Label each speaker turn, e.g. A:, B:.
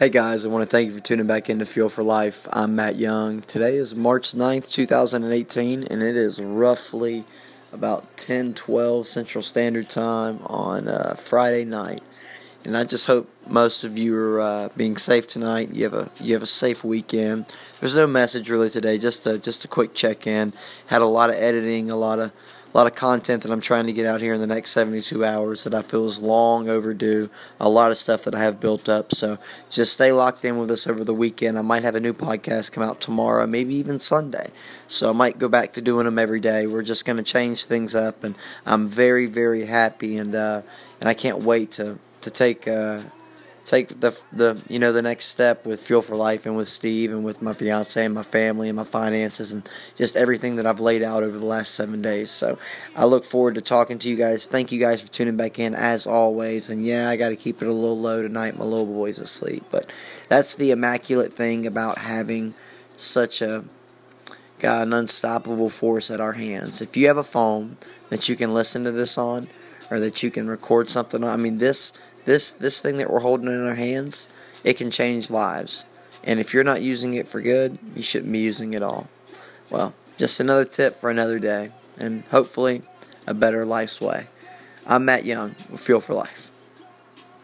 A: Hey guys, I want to thank you for tuning back into Fuel for Life. I'm Matt Young. Today is March 9th, 2018, and it is roughly about 10 12 Central Standard Time on uh, Friday night. And I just hope most of you are uh, being safe tonight. You have a you have a safe weekend. There's no message really today, just a, just a quick check in. Had a lot of editing, a lot of a lot of content that I'm trying to get out here in the next 72 hours that I feel is long overdue. A lot of stuff that I have built up. So just stay locked in with us over the weekend. I might have a new podcast come out tomorrow, maybe even Sunday. So I might go back to doing them every day. We're just going to change things up, and I'm very, very happy, and uh, and I can't wait to to take. Uh, take the the you know the next step with Fuel for Life and with Steve and with my fiance and my family and my finances and just everything that I've laid out over the last seven days. So I look forward to talking to you guys. Thank you guys for tuning back in as always. And yeah, I got to keep it a little low tonight. My little boy's asleep, but that's the immaculate thing about having such a got an unstoppable force at our hands. If you have a phone that you can listen to this on or that you can record something on, I mean this this this thing that we're holding in our hands, it can change lives. And if you're not using it for good, you shouldn't be using it at all. Well, just another tip for another day, and hopefully a better life's way. I'm Matt Young with Fuel for Life.